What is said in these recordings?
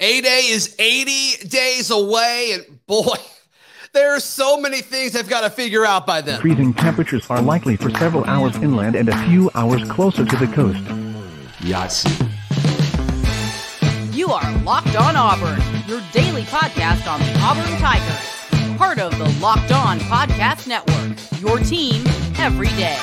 A Day is 80 days away, and boy, there are so many things I've got to figure out by then. Freezing temperatures are likely for several hours inland and a few hours closer to the coast. Yahtzee. You are Locked On Auburn, your daily podcast on the Auburn Tigers. Part of the Locked On Podcast Network, your team every day.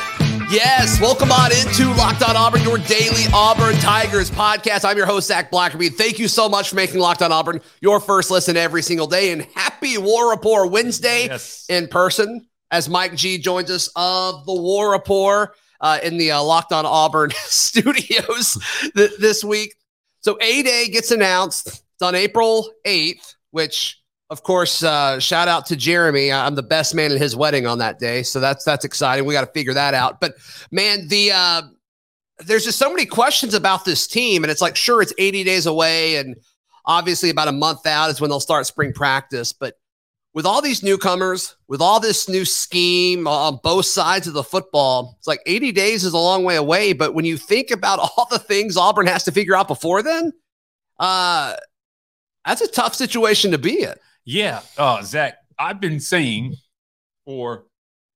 Yes, welcome on into Locked On Auburn, your daily Auburn Tigers podcast. I'm your host, Zach Blackerby. Thank you so much for making Locked On Auburn your first listen every single day. And happy War Report Wednesday Yes. in person as Mike G joins us of the War Report uh, in the uh, Locked On Auburn studios th- this week. So A Day gets announced. It's on April 8th, which of course, uh, shout out to Jeremy. I'm the best man at his wedding on that day, so that's that's exciting. We got to figure that out. But man, the uh, there's just so many questions about this team, and it's like, sure, it's 80 days away, and obviously about a month out is when they'll start spring practice. But with all these newcomers, with all this new scheme on both sides of the football, it's like 80 days is a long way away. But when you think about all the things Auburn has to figure out before then, uh, that's a tough situation to be in. Yeah, uh, Zach, I've been saying for,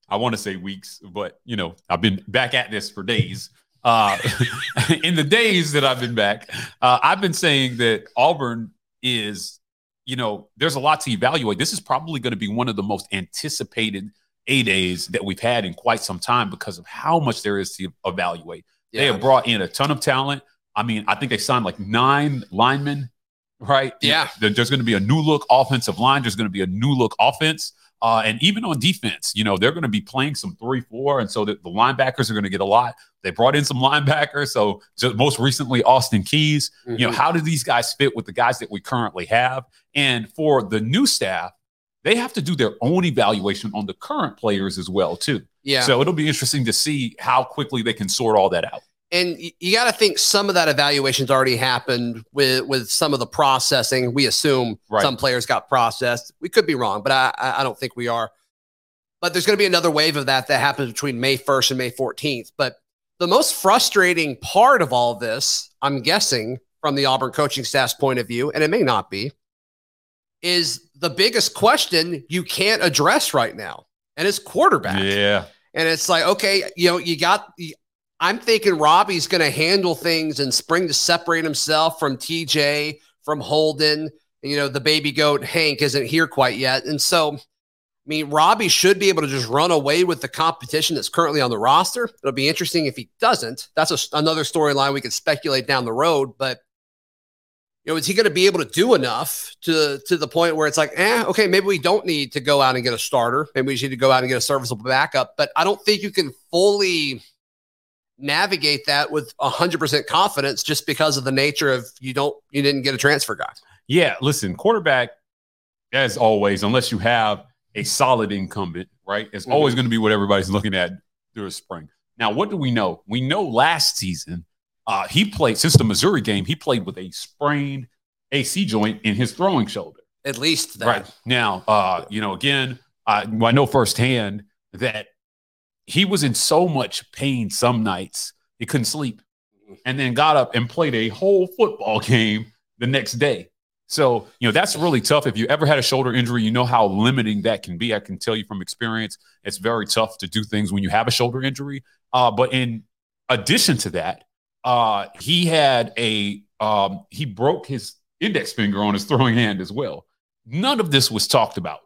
I want to say weeks, but you know, I've been back at this for days. Uh, in the days that I've been back, uh, I've been saying that Auburn is, you know, there's a lot to evaluate. This is probably going to be one of the most anticipated A days that we've had in quite some time because of how much there is to evaluate. They have brought in a ton of talent. I mean, I think they signed like nine linemen, right? Yeah. There- There's going to be a new look offensive line. There's going to be a new look offense. Uh, and even on defense, you know, they're going to be playing some three, four. And so the, the linebackers are going to get a lot. They brought in some linebackers. So just most recently, Austin Keys. You know, Mhm. how do these guys fit with the guys that we currently have? And for the new staff, they have to do their own evaluation on the current players as well, too. yeah. So it'll be interesting to see how quickly they can sort all that out. And you got to think some of that evaluation's already happened with with some of the processing. We assume Right. some players got processed. We could be wrong, but I I I don't think we are. But there's going to be another wave of that that happens between May 1st and May 14th. But the most frustrating part of all this, I'm guessing, from the Auburn coaching staff's point of view, and it may not be, is the biggest question you can't address right now, and it's quarterback. Yeah. And it's like, okay, you know, you got, I'm thinking Robbie's going to handle things in spring to separate himself from TJ, from Holden. You know, the baby goat Hank isn't here quite yet. And so, I mean, Robbie should be able to just run away with the competition that's currently on the roster. It'll be interesting if he doesn't. That's a, another storyline we could speculate down the road. But, you know, is he going to be able to do enough to to the point where it's like, eh, okay, maybe we don't need to go out and get a starter. Maybe we just need to go out and get a serviceable backup. But I don't think you can fully navigate that with hundred percent confidence just because of the nature of you don't you didn't get a transfer guy. Yeah, listen, quarterback, as always, unless you have a solid incumbent, right? It's Mhm. always going to be what everybody's looking at through a spring. Now, what do we know? We know last season, uh, he played since the Missouri game, he played with a sprained AC joint in his throwing shoulder. At least that. Right. Now, uh, you know, again, I, I know firsthand that he was in so much pain some nights he couldn't sleep and then got up and played a whole football game the next day. So, you know, that's really tough. If you ever had a shoulder injury, you know how limiting that can be. I can tell you from experience, it's very tough to do things when you have a shoulder injury. Uh, but in addition to that, uh, he had a um, he broke his index finger on his throwing hand as well. None of this was talked about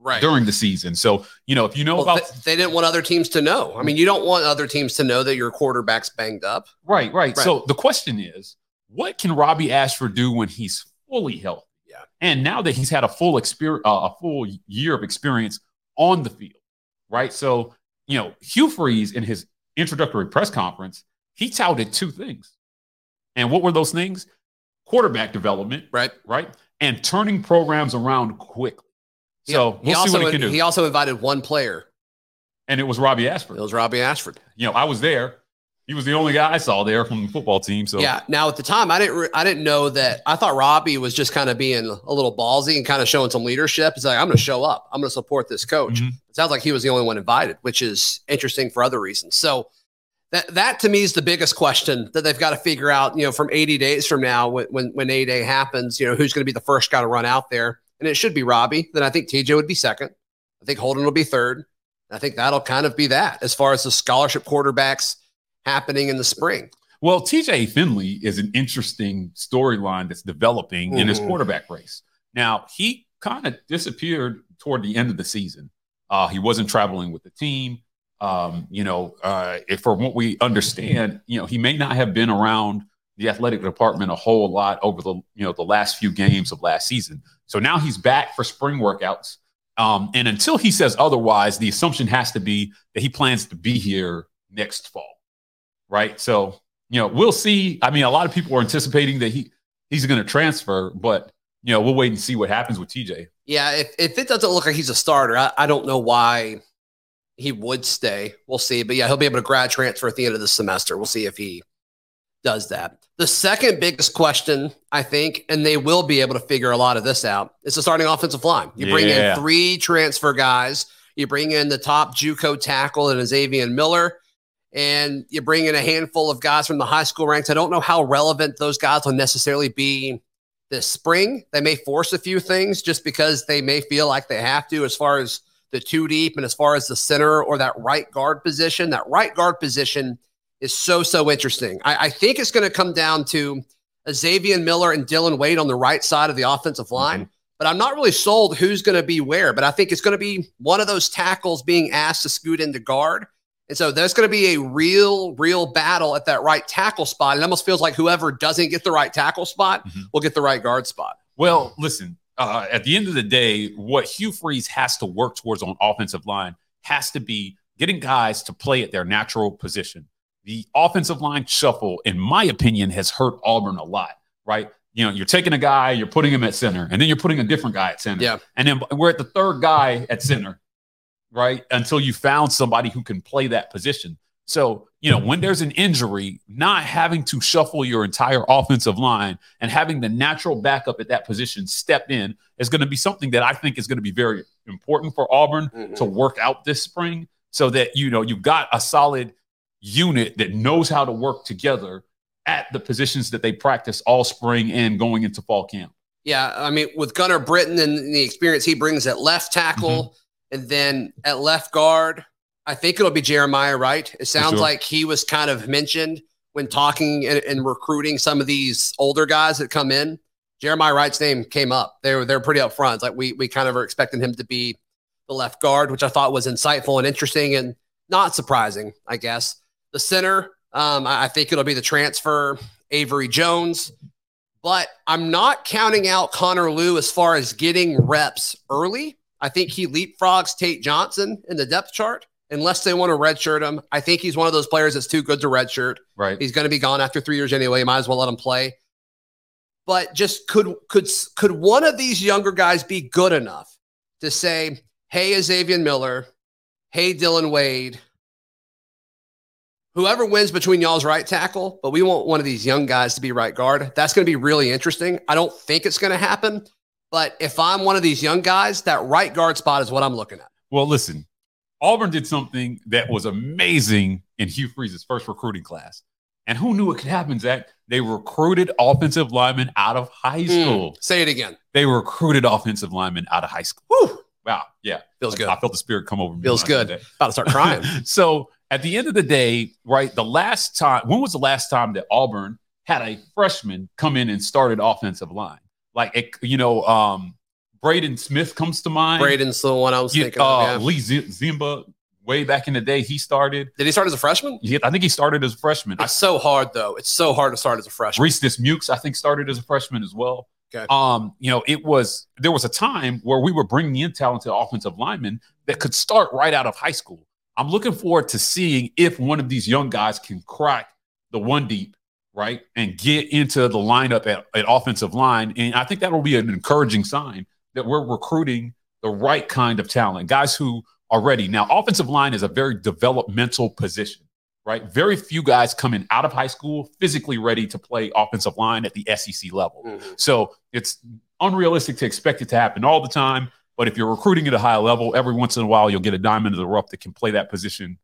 Right. during the season. So, you know, if you know Well, about th- they didn't want other teams to know. I mean, you don't want other teams to know that your quarterback's banged up. right, right, Right. So the question is, what can Robbie Ashford do when he's fully healthy? Yeah. And now that he's had a full experience, uh, a full year of experience on the field, right? So, you know, Hugh Freeze in his introductory press conference, he touted two things. And what were those things? Quarterback development, Right. right? And turning programs around quickly. So he we'll see also what he can do. he also invited one player. and it was Robbie Ashford. It was Robbie Ashford. you know, I was there. He was the only guy I saw there from the football team. So Yeah. Now at the time, I didn't re- I didn't know that. I thought Robbie was just kind of being a little ballsy and kind of showing some leadership. He's like, I'm going to show up. I'm going to support this coach. Mhm. It sounds like he was the only one invited, which is interesting for other reasons. So That that to me is the biggest question that they've got to figure out. You know, from 80 days from now, when when, when A Day happens, you know, who's going to be the first guy to run out there? And it should be Robbie. Then I think TJ would be second. I think Holden will be third. I think that'll kind of be that as far as the scholarship quarterbacks happening in the spring. Well, TJ Finley is an interesting storyline that's developing mm-hmm. in his mm-hmm. quarterback race. Now, he kind of disappeared toward the end of the season. Uh, he wasn't traveling with the team. Um, you know, uh, if from what we understand, you know, he may not have been around the athletic department a whole lot over the you know the last few games of last season. So now he's back for spring workouts. Um, and until he says otherwise, the assumption has to be that he plans to be here next fall, right? So you know, we'll see. I mean, a lot of people are anticipating that he he's going to transfer, but you know, we'll wait and see what happens with TJ. Yeah, if, if it doesn't look like he's a starter, I, I don't know why he would stay. We'll see. But yeah, he'll be able to grad transfer at the end of the semester. We'll see if he does that. The second biggest question, I think, and they will be able to figure a lot of this out, is the starting offensive line. You bring yeah. in three transfer guys. You bring in the top JUCO tackle and Xavier Miller and you bring in a handful of guys from the high school ranks. I don't know how relevant those guys will necessarily be this spring. They may force a few things just because they may feel like they have to, as far as the two deep and as far as the center or that right guard position. That right guard position is so, so interesting. I, I think it's going to come down to Xavier Miller and Dillon Wade on the right side of the offensive line. Mm-hmm. But I'm not really sold who's going to be where. But I think it's going to be one of those tackles being asked to scoot into guard and so there's going to be a real, real battle at that right tackle spot. It almost feels like whoever doesn't get the right tackle spot mm-hmm. will get the right guard spot. Well, listen, uh, at the end of the day, what Hugh Freeze has to work towards on offensive line has to be getting guys to play at their natural position. The offensive line shuffle, in my opinion, has hurt Auburn a lot, right? You know, you're taking a guy, you're putting him at center, and then you're putting a different guy at center. Yeah. And then we're at the third guy at center right? Until you found somebody who can play that position. So, you know, when there's an injury, not having to shuffle your entire offensive line and having the natural backup at that position step in is going to be something that I think is going to be very important for Auburn mm-hmm. to work out this spring so that, you know, you've got a solid unit that knows how to work together at the positions that they practice all spring and going into fall camp. Yeah. I mean, with Gunnar Britton and the experience he brings at left tackle, mm-hmm and then at left guard, I think it'll be Jeremiah Wright. It sounds sure. like he was kind of mentioned when talking and, and, recruiting some of these older guys that come in. Jeremiah Wright's name came up. They were they're pretty upfront. It's like we we kind of are expecting him to be the left guard, which I thought was insightful and interesting and not surprising, I guess. The center, um, I, think it'll be the transfer Avery Jones, but I'm not counting out Connor Lew as far as getting reps early. I think he leapfrogs Tate Johnson in the depth chart unless they want to redshirt him. I think he's one of those players that's too good to redshirt. Right. He's going to be gone after three years anyway. You might as well let him play. But just could could could one of these younger guys be good enough to say, "Hey, Xavier Miller, hey, Dillon Wade, whoever wins between y'all's right tackle, but we want one of these young guys to be right guard." That's going to be really interesting. I don't think it's going to happen, but if I'm one of these young guys, that right guard spot is what I'm looking at. Well, listen, Auburn did something that was amazing in Hugh Freeze's first recruiting class. And who knew it could happen, Zach? They recruited offensive linemen out of high hmm. school. Mm, say it again. They recruited offensive linemen out of high school. Whew. Wow. Yeah. Feels good. I felt the spirit come over me. Feels good. About to start crying. so at the end of the day, right, the last time, when was the last time that Auburn had a freshman come in and started offensive line? like it, you know, um, Braden Smith comes to mind. Braden's the one I was thinking. Uh, of, yeah. Lee Ziemba, way back in the day, he started. Did he start as a freshman? Yeah, I think he started as a freshman. It's I, so hard though. It's so hard to start as a freshman. Reese Dismukes, I think, started as a freshman as well. Okay. Um, you know, it was there was a time where we were bringing in talented offensive linemen that could start right out of high school. I'm looking forward to seeing if one of these young guys can crack the one deep right, and get into the lineup at, at offensive line. And I think that will be an encouraging sign that we're recruiting the right kind of talent, guys who are ready. Now, offensive line is a very developmental position, right? Very few guys coming out of high school physically ready to play offensive line at the SEC level. Mm-hmm. So it's unrealistic to expect it to happen all the time. But if you're recruiting at a high level, every once in a while you'll get a diamond in the rough that can play that position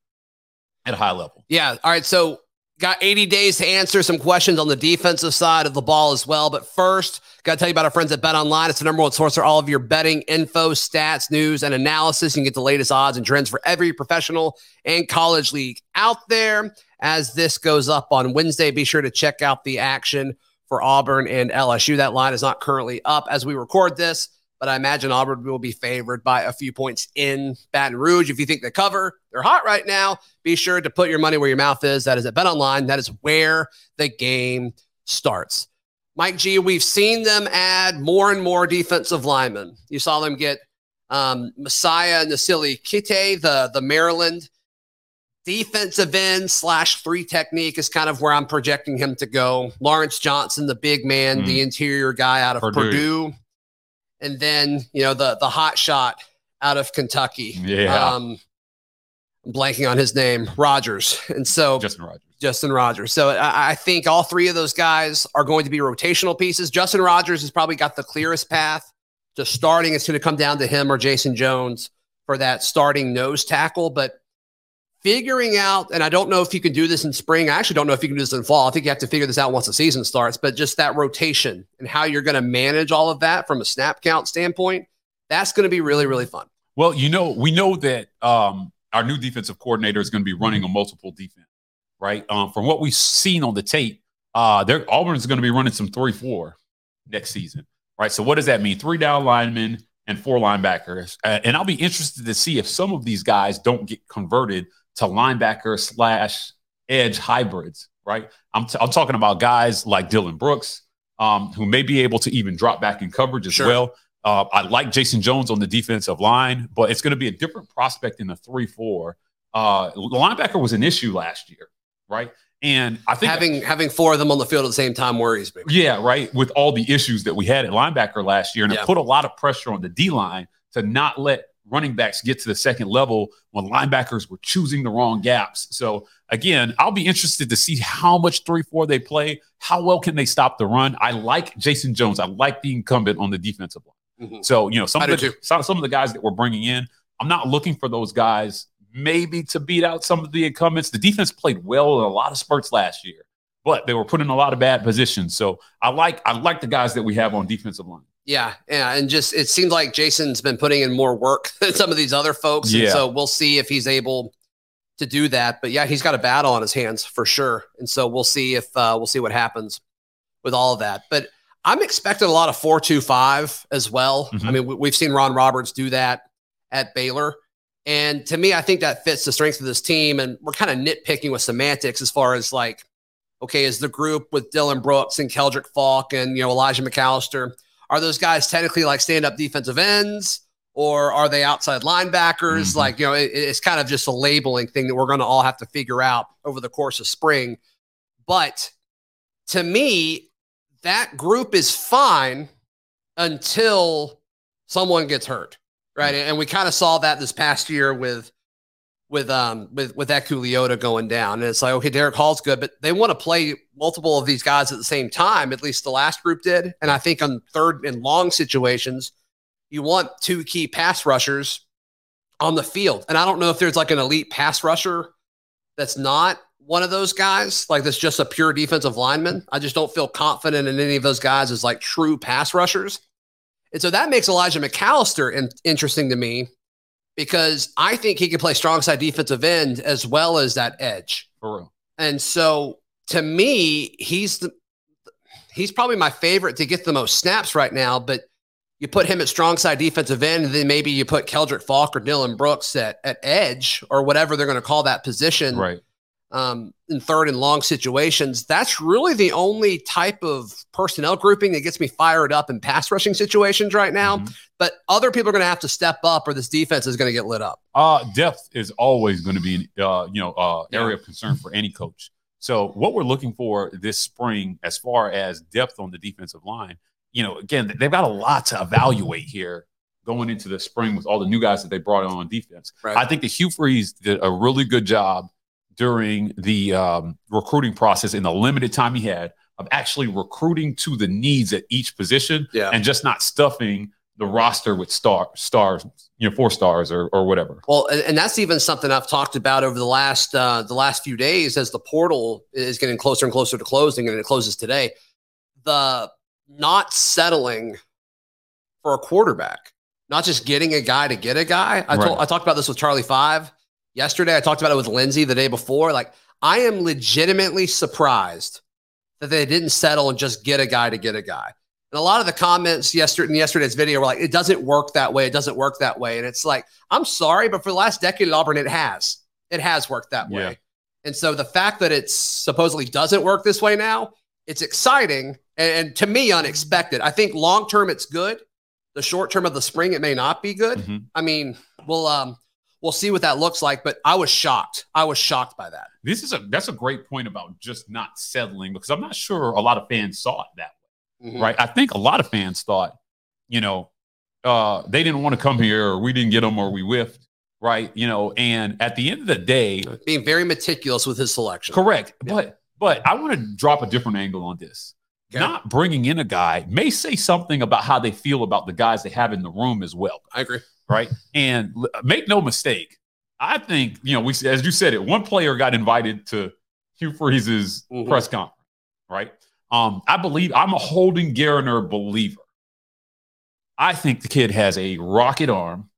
at a high level. Yeah. All right. So got all right. So got 80 days to answer some questions on the defensive side of the ball as well. But first, got to tell you about our friends at Bet Online. It's the number one source for all of your betting info, stats, news, and analysis. You can get the latest odds and trends for every professional and college league out there. As this goes up on Wednesday, be sure to check out the action for Auburn and LSU. That line is not currently up as we record this but I imagine Auburn will be favored by a few points in Baton Rouge. If you think they cover, they're hot right now. Be sure to put your money where your mouth is. That is at Bet Online. That is where the game starts. Mike G, we've seen them add more and more defensive linemen. You saw them get um, Messiah Nasili Kite, the, the Maryland defensive end slash three technique is kind of where I'm projecting him to go. Lawrence Johnson, the big man, mm. the interior guy out of Purdue. Purdue and then you know the the hot shot out of Kentucky. Yeah. Um, I'm blanking on his name, Rogers, and so Justin Rogers. Justin Rogers. So I, I, think all three of those guys are going to be rotational pieces. Justin Rogers has probably got the clearest path to starting. It's going to come down to him or Jason Jones for that starting nose tackle, but figuring out, and I don't know if you can do this in spring. I actually don't know if you can do this in fall. I think you have to figure this out once the season starts, but just that rotation and how you're going to manage all of that from a snap count standpoint, that's going to be really, really fun. Well, you know, we know that um, our new defensive coordinator is going to be running a multiple defense, right? Um, from what we've seen on the tape, uh, Auburn is going to be running some 3 4 next season, right? So, what does that mean? Three down linemen and four linebackers. Uh, and I'll be interested to see if some of these guys don't get converted to linebacker slash edge hybrids, right? I'm, t- I'm talking about guys like Dylan Brooks, um, who may be able to even drop back in coverage as sure. well. Uh, I like Jason Jones on the defensive line, but it's going to be a different prospect in the 3 4. Uh, the linebacker was an issue last year, right? And I think having having four of them on the field at the same time worries me. Yeah, right. With all the issues that we had at linebacker last year, and yeah. it put a lot of pressure on the D line to not let running backs get to the second level when linebackers were choosing the wrong gaps. So again, I'll be interested to see how much 3-4 they play. How well can they stop the run? I like Jason Jones. I like the incumbent on the defensive line. Mm-hmm. So, you know, some of, the, some, some of the guys that we're bringing in, I'm not looking for those guys maybe to beat out some of the incumbents. The defense played well in a lot of spurts last year, but they were put in a lot of bad positions. So I like I like the guys that we have on defensive line. Yeah, yeah, and just it seems like Jason's been putting in more work than some of these other folks. Yeah. And so we'll see if he's able to do that. But yeah, he's got a battle on his hands for sure. And so we'll see if uh, we'll see what happens with all of that. But I'm expecting a lot of four two five as well. Mm-hmm. I mean, we've seen Ron Roberts do that at Baylor. And to me, I think that fits the strength of this team. And we're kind of nitpicking with semantics as far as like, okay, is the group with Dylan Brooks and Keldric Faulk and you know Elijah McAllister are those guys technically like stand up defensive ends or are they outside linebackers? Mm-hmm. Like, you know, it, it's kind of just a labeling thing that we're going to all have to figure out over the course of spring. But to me, that group is fine until someone gets hurt. Right. Mm-hmm. And we kind of saw that this past year with with um with with Eku Leota going down. And it's like, okay, Derick Hall's good, but they want to play multiple of these guys at the same time. At least the last group did. And I think on third and long situations, you want two key pass rushers on the field. And I don't know if there's like an elite pass rusher that's not one of those guys, like that's just a pure defensive lineman. I just don't feel confident in any of those guys as like true pass rushers. And so that makes Elijah McAllister in- interesting to me because I think he can play strong side defensive end as well as that edge. For real. And so to me, he's the he's probably my favorite to get the most snaps right now, but you put him at strong side defensive end, and then maybe you put Keldric Faulk or Dylan Brooks at, at edge or whatever they're going to call that position. Right um, in third and long situations. That's really the only type of personnel grouping that gets me fired up in pass rushing situations right now. Mm-hmm. But other people are going to have to step up, or this defense is going to get lit up. Uh, depth is always going to be, uh, you know, uh, area yeah. of concern for any coach. So what we're looking for this spring, as far as depth on the defensive line, you know, again, they've got a lot to evaluate here going into the spring with all the new guys that they brought on defense. Right. I think the Hugh Freeze did a really good job during the um, recruiting process in the limited time he had of actually recruiting to the needs at each position yeah. and just not stuffing the roster with star stars, you know, four stars or or whatever. Well, and, and that's even something I've talked about over the last uh, the last few days as the portal is getting closer and closer to closing, and it closes today. The not settling for a quarterback, not just getting a guy to get a guy. I Right. told I talked about this with Charlie Five yesterday. I talked about it with Lindsay the day before. Like I am legitimately surprised that they didn't settle and just get a guy to get a guy. And a lot of the comments yesterday in yesterday's video were like, it doesn't work that way. It doesn't work that way. And it's like, I'm sorry, but for the last decade at Auburn, it has. It has worked that way. Yeah. And so the fact that it supposedly doesn't work this way now, it's exciting and, and to me unexpected. I think long term it's good. The short term of the spring, it may not be good. Mhm. I mean, we'll um we'll see what that looks like. But I was shocked. I was shocked by that. This is a that's a great point about just not settling because I'm not sure a lot of fans saw it that way. Mhm. right? I think a lot of fans thought, you know, uh, they didn't want to come here, or we didn't get them, or we whiffed, right? You know, and at the end of the day, Being very meticulous with his selection. correct. Yeah. But but I want to drop a different angle on this. Okay. Not bringing in a guy may say something about how they feel about the guys they have in the room as well, I agree. right? And l- make no mistake, I think you know we as you said it, one player got invited to Hugh Freeze's Mhm. press conference, right? Um, I believe I'm a Holden Geriner believer. I think the kid has a rocket arm.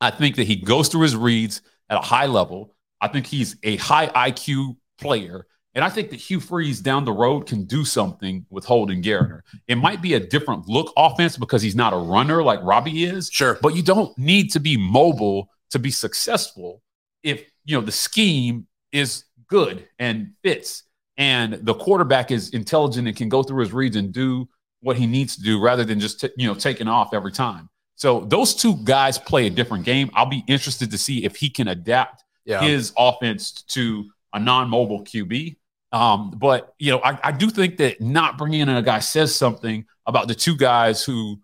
I think that he goes through his reads at a high level. I think he's a high IQ player. And I think that Hugh Freeze down the road can do something with Holden Geriner. It might be a different look offense because he's not a runner like Robbie is, Sure. but you don't need to be mobile to be successful if you know the scheme is good and fits and the quarterback is intelligent and can go through his reads and do what he needs to do rather than just t- you know taking off every time. So those two guys play a different game. I'll be interested to see if he can adapt Yeah. his offense to a non-mobile qb um, but you know I, I do think that not bringing in a guy says something about the two guys who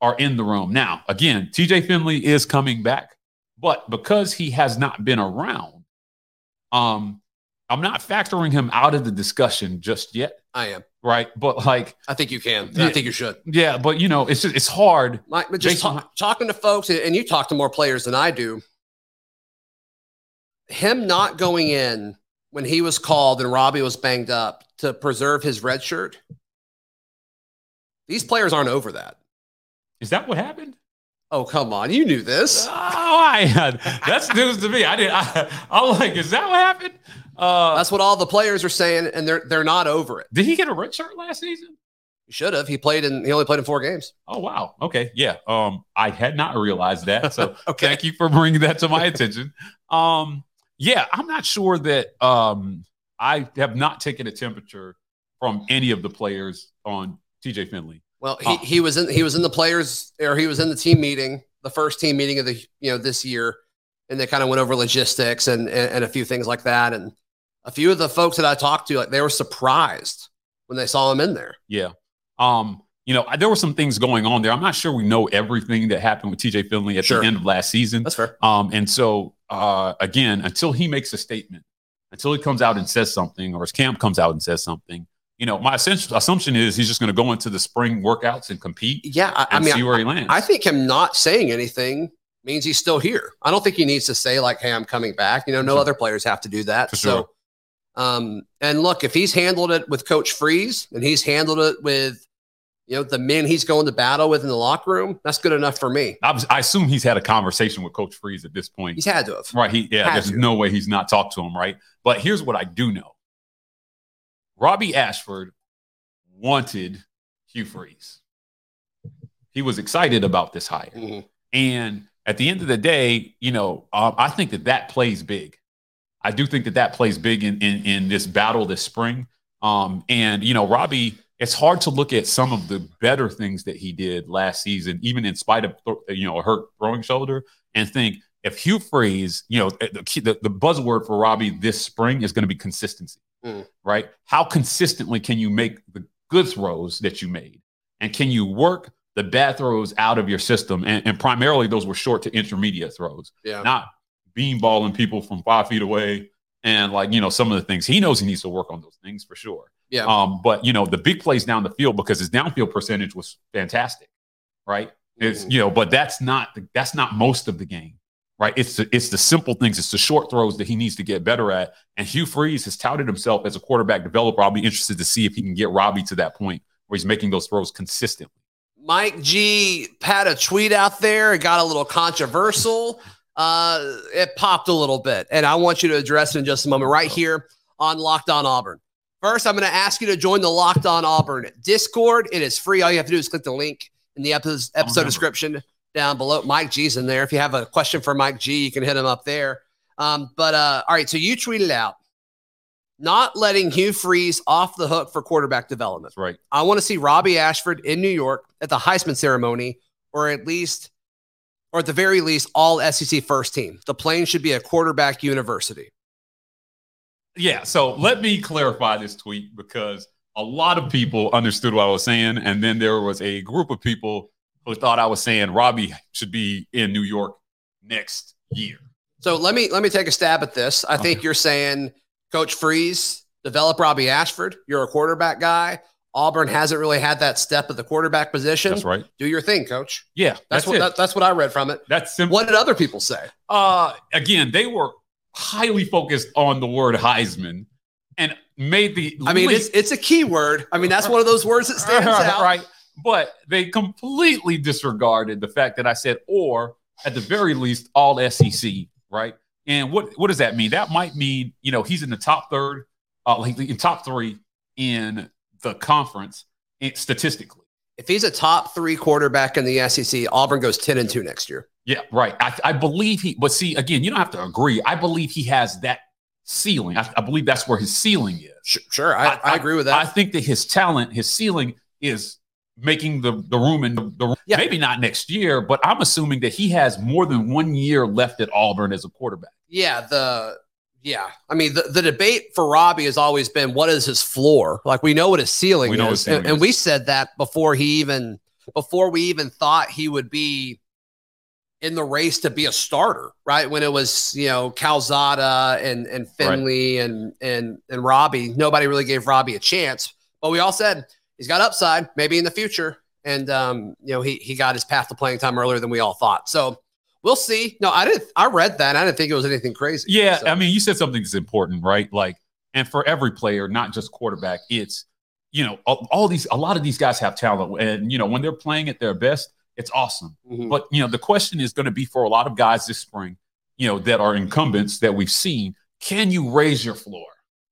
are in the room. Now again tj finley is coming back but because he has not been around um i'm not factoring him out of the discussion just yet I am. right but like I think you can. Yeah. I think you should. yeah but you know it's just it's hard Like, but just talk, talking to folks, and you talk to more players than I do. Him not going in when he was called and Robbie was banged up to preserve his red shirt. These players aren't over that. is that what happened Oh, come on. You knew this. oh i had that's news to me i didn't I, i'm like is that what happened uh That's what all the players are saying, and they're they're not over it. did he get a red shirt last season He should have. He played in he only played in four games. Oh wow. Okay. Yeah. Um, I had not realized that. So Okay. thank you for bringing that to my attention. Um, yeah, I'm not sure that um I have not taken a temperature from any of the players on TJ Finley. Well, he, Oh. he was in he was in the players or he was in the team meeting, the first team meeting of the you know this year, and they kind of went over logistics and, and and a few things like that. And a few of the folks that I talked to, like they were surprised when they saw him in there. Yeah. Um, you know, there were some things going on there. I'm not sure we know everything that happened with TJ Finley at Sure. the end of last season. That's fair. Um, and so uh, again, until he makes a statement, until he comes out and says something, or his camp comes out and says something, you know, my essential assumption is he's just going to go into the spring workouts and compete Yeah, I, I mean, see where he lands. I think him not saying anything means he's still here. I don't think he needs to say like, "Hey, I'm coming back." You know, no sure. other players have to do that. For so, sure. Um, and look, if he's handled it with Coach Freeze and he's handled it with, you know, the men he's going to battle with in the locker room, that's good enough for me. I, was, I assume he's had a conversation with Coach Freeze at this point. He's had to have. Right. He yeah, Had there's to. no way he's not talked to him, right? But here's what I do know. Robbie Ashford wanted Hugh Freeze. He was excited about this hire. Mhm. And at the end of the day, you know, um, I think that that plays big. I do think that that plays big in in, in this battle this spring. Um, and you know, Robbie, it's hard to look at some of the better things that he did last season, even in spite of you know a hurt throwing shoulder, and think if Hugh Freeze, you know, the, the, the buzzword for Robbie this spring is going to be consistency, Mm. right? How consistently can you make the good throws that you made, and can you work the bad throws out of your system? And, and primarily, those were short to intermediate throws Yeah. not beanballing people from five feet away and like you know some of the things he knows he needs to work on those things for sure Yeah. um but you know the big plays down the field because his downfield percentage was fantastic right It's you know, but that's not the, that's not most of the game, right? It's the it's the simple things, it's the short throws that he needs to get better at. And Hugh Freeze has touted himself as a quarterback developer. I'll be interested to see if he can get Robbie to that point where he's making those throws consistently. Mike G had a tweet out there. It got a little controversial. Uh, it popped a little bit, and I want you to address it in just a moment, right here on Locked On Auburn. First, I'm going to ask you to join the Locked On Auburn Discord. It is free. All you have to do is click the link in the episode, episode description down below. Mike G's in there. If you have a question for Mike G, you can hit him up there. Um, but uh, all right, so you tweeted out not letting Hugh Freeze off the hook for quarterback development. Right. I want to see Robbie Ashford in New York at the Heisman ceremony, or at least, or at the very least, all SEC first team. The plane should be a quarterback university. Yeah. So let me clarify this tweet because a lot of people understood what I was saying. And then there was a group of people who thought I was saying Robbie should be in New York next year. So let me let me take a stab at this. I think you're saying Coach Freeze develop Robbie Ashford. You're a quarterback guy. Auburn hasn't really had that step at the quarterback position. That's right. Do your thing, Coach. Yeah. That's, That's, what that, that's what I read from it. that's simple. What did other people say? Uh, again, they were highly focused on the word Heisman and made the. I mean, least- it's it's a key word. I mean, that's one of those words that stands out. right. But they completely disregarded the fact that I said, or at the very least, all SEC, right? And what what does that mean? That might mean you know he's in the top third, uh, like in top three in the conference statistically. If he's a top three quarterback in the SEC, Auburn goes 10 and 2 next year. Yeah, right. I, I believe he, but see, again, you don't have to agree. I believe he has that ceiling. I, I believe that's where his ceiling is. Sure, sure I, I, agree with that. I think that his talent, his ceiling is making the, the room in the, the Yeah. maybe not next year, but I'm assuming that he has more than one year left at Auburn as a quarterback. yeah, the yeah. I mean, the, the debate for Robbie has always been what is his floor? Like we know what his ceiling is. his ceiling and, and we said that before he even before we even thought he would be in the race to be a starter, right? When it was, you know, Calzada and and Finley and and and Robbie, nobody really gave Robbie a chance. But we all said he's got upside, maybe in the future. And um, you know, he he got his path to playing time earlier than we all thought. So we'll see. No, I didn't I read that. I didn't think it was anything crazy. Yeah, So- I mean, you said something that's important, right? Like, and for every player, not just quarterback, it's you know all, all these. A lot of these guys have talent, and you know when they're playing at their best, it's awesome. Mhm. But you know, the question is going to be for a lot of guys this spring, you know, that are incumbents that we've seen. Can you raise your floor?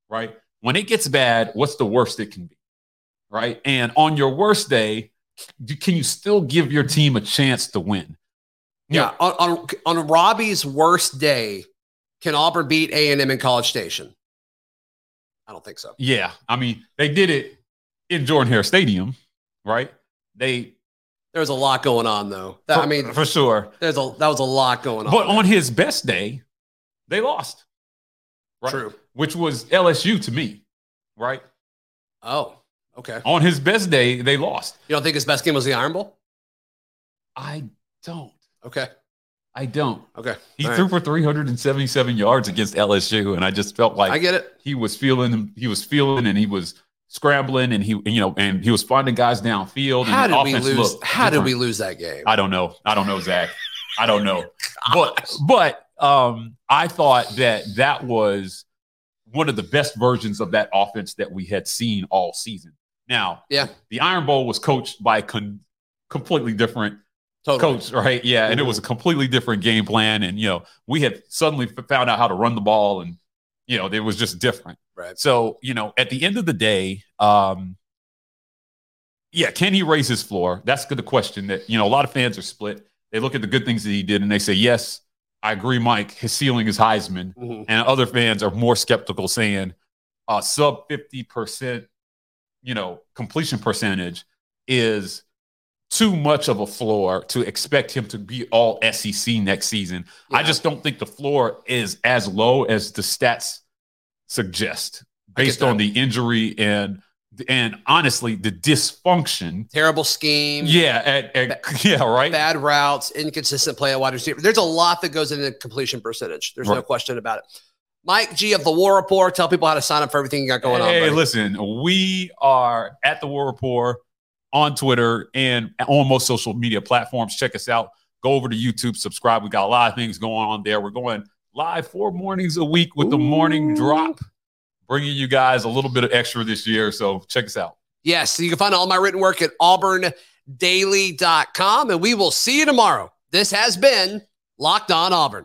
Right? When it gets bad, what's the worst it can be? Right? And on your worst day, can you still give your team a chance to win? Yeah, on, on on Robbie's worst day, can Auburn beat A and M in College Station? I don't think so. Yeah, I mean, they did it in Jordan Hare Stadium, right? They, There's a lot going on though. That, for, I mean, for sure. there's a that was a lot going on. But on his best day, they lost. Right? True. Which was LSU to me, right? Oh, okay. On his best day, they lost. You don't think his best game was the Iron Bowl? I don't. Okay. I don't. Okay. He All right. threw for 377 yards against LSU, and I just felt like I get it. he was feeling he was feeling and he was scrambling and he you know and he was finding guys downfield. How and did we lose? How did we lose that game? I don't know. I don't know, Zach. I don't know. but but um, I thought that that was one of the best versions of that offense that we had seen all season. Now, Yeah. the Iron Bowl was coached by a con- completely different Totally. coach, right? Yeah, and it was a completely different game plan, and you know we had suddenly found out how to run the ball, and you know it was just different. Right. So you know, at the end of the day, um, yeah, can he raise his floor? That's the question. That you know, a lot of fans are split. They look at the good things that he did, and they say, "Yes, I agree, Mike. His ceiling is Heisman." Mhm. And other fans are more skeptical, saying, uh, "Sub fifty percent, you know, completion percentage is." Too much of a floor to expect him to be all SEC next season. I just don't think the floor is as low as the stats suggest based on the injury and and honestly the dysfunction. terrible scheme. Yeah, at, at- yeah, right. Bad routes, inconsistent play at wide receiver. There's a lot that goes into completion percentage. There's no question about it. Mike G of the War Report. Tell people how to sign up for everything you got going on. hey, listen, we are at the War Report on Twitter and on most social media platforms. Check us out. Go over to YouTube, subscribe. We got a lot of things going on there. We're going live four mornings a week with the morning drop, bringing you guys a little bit of extra this year. So check us out. Yes, you can find all my written work at auburndaily.com, and we will see you tomorrow. This has been Locked On Auburn.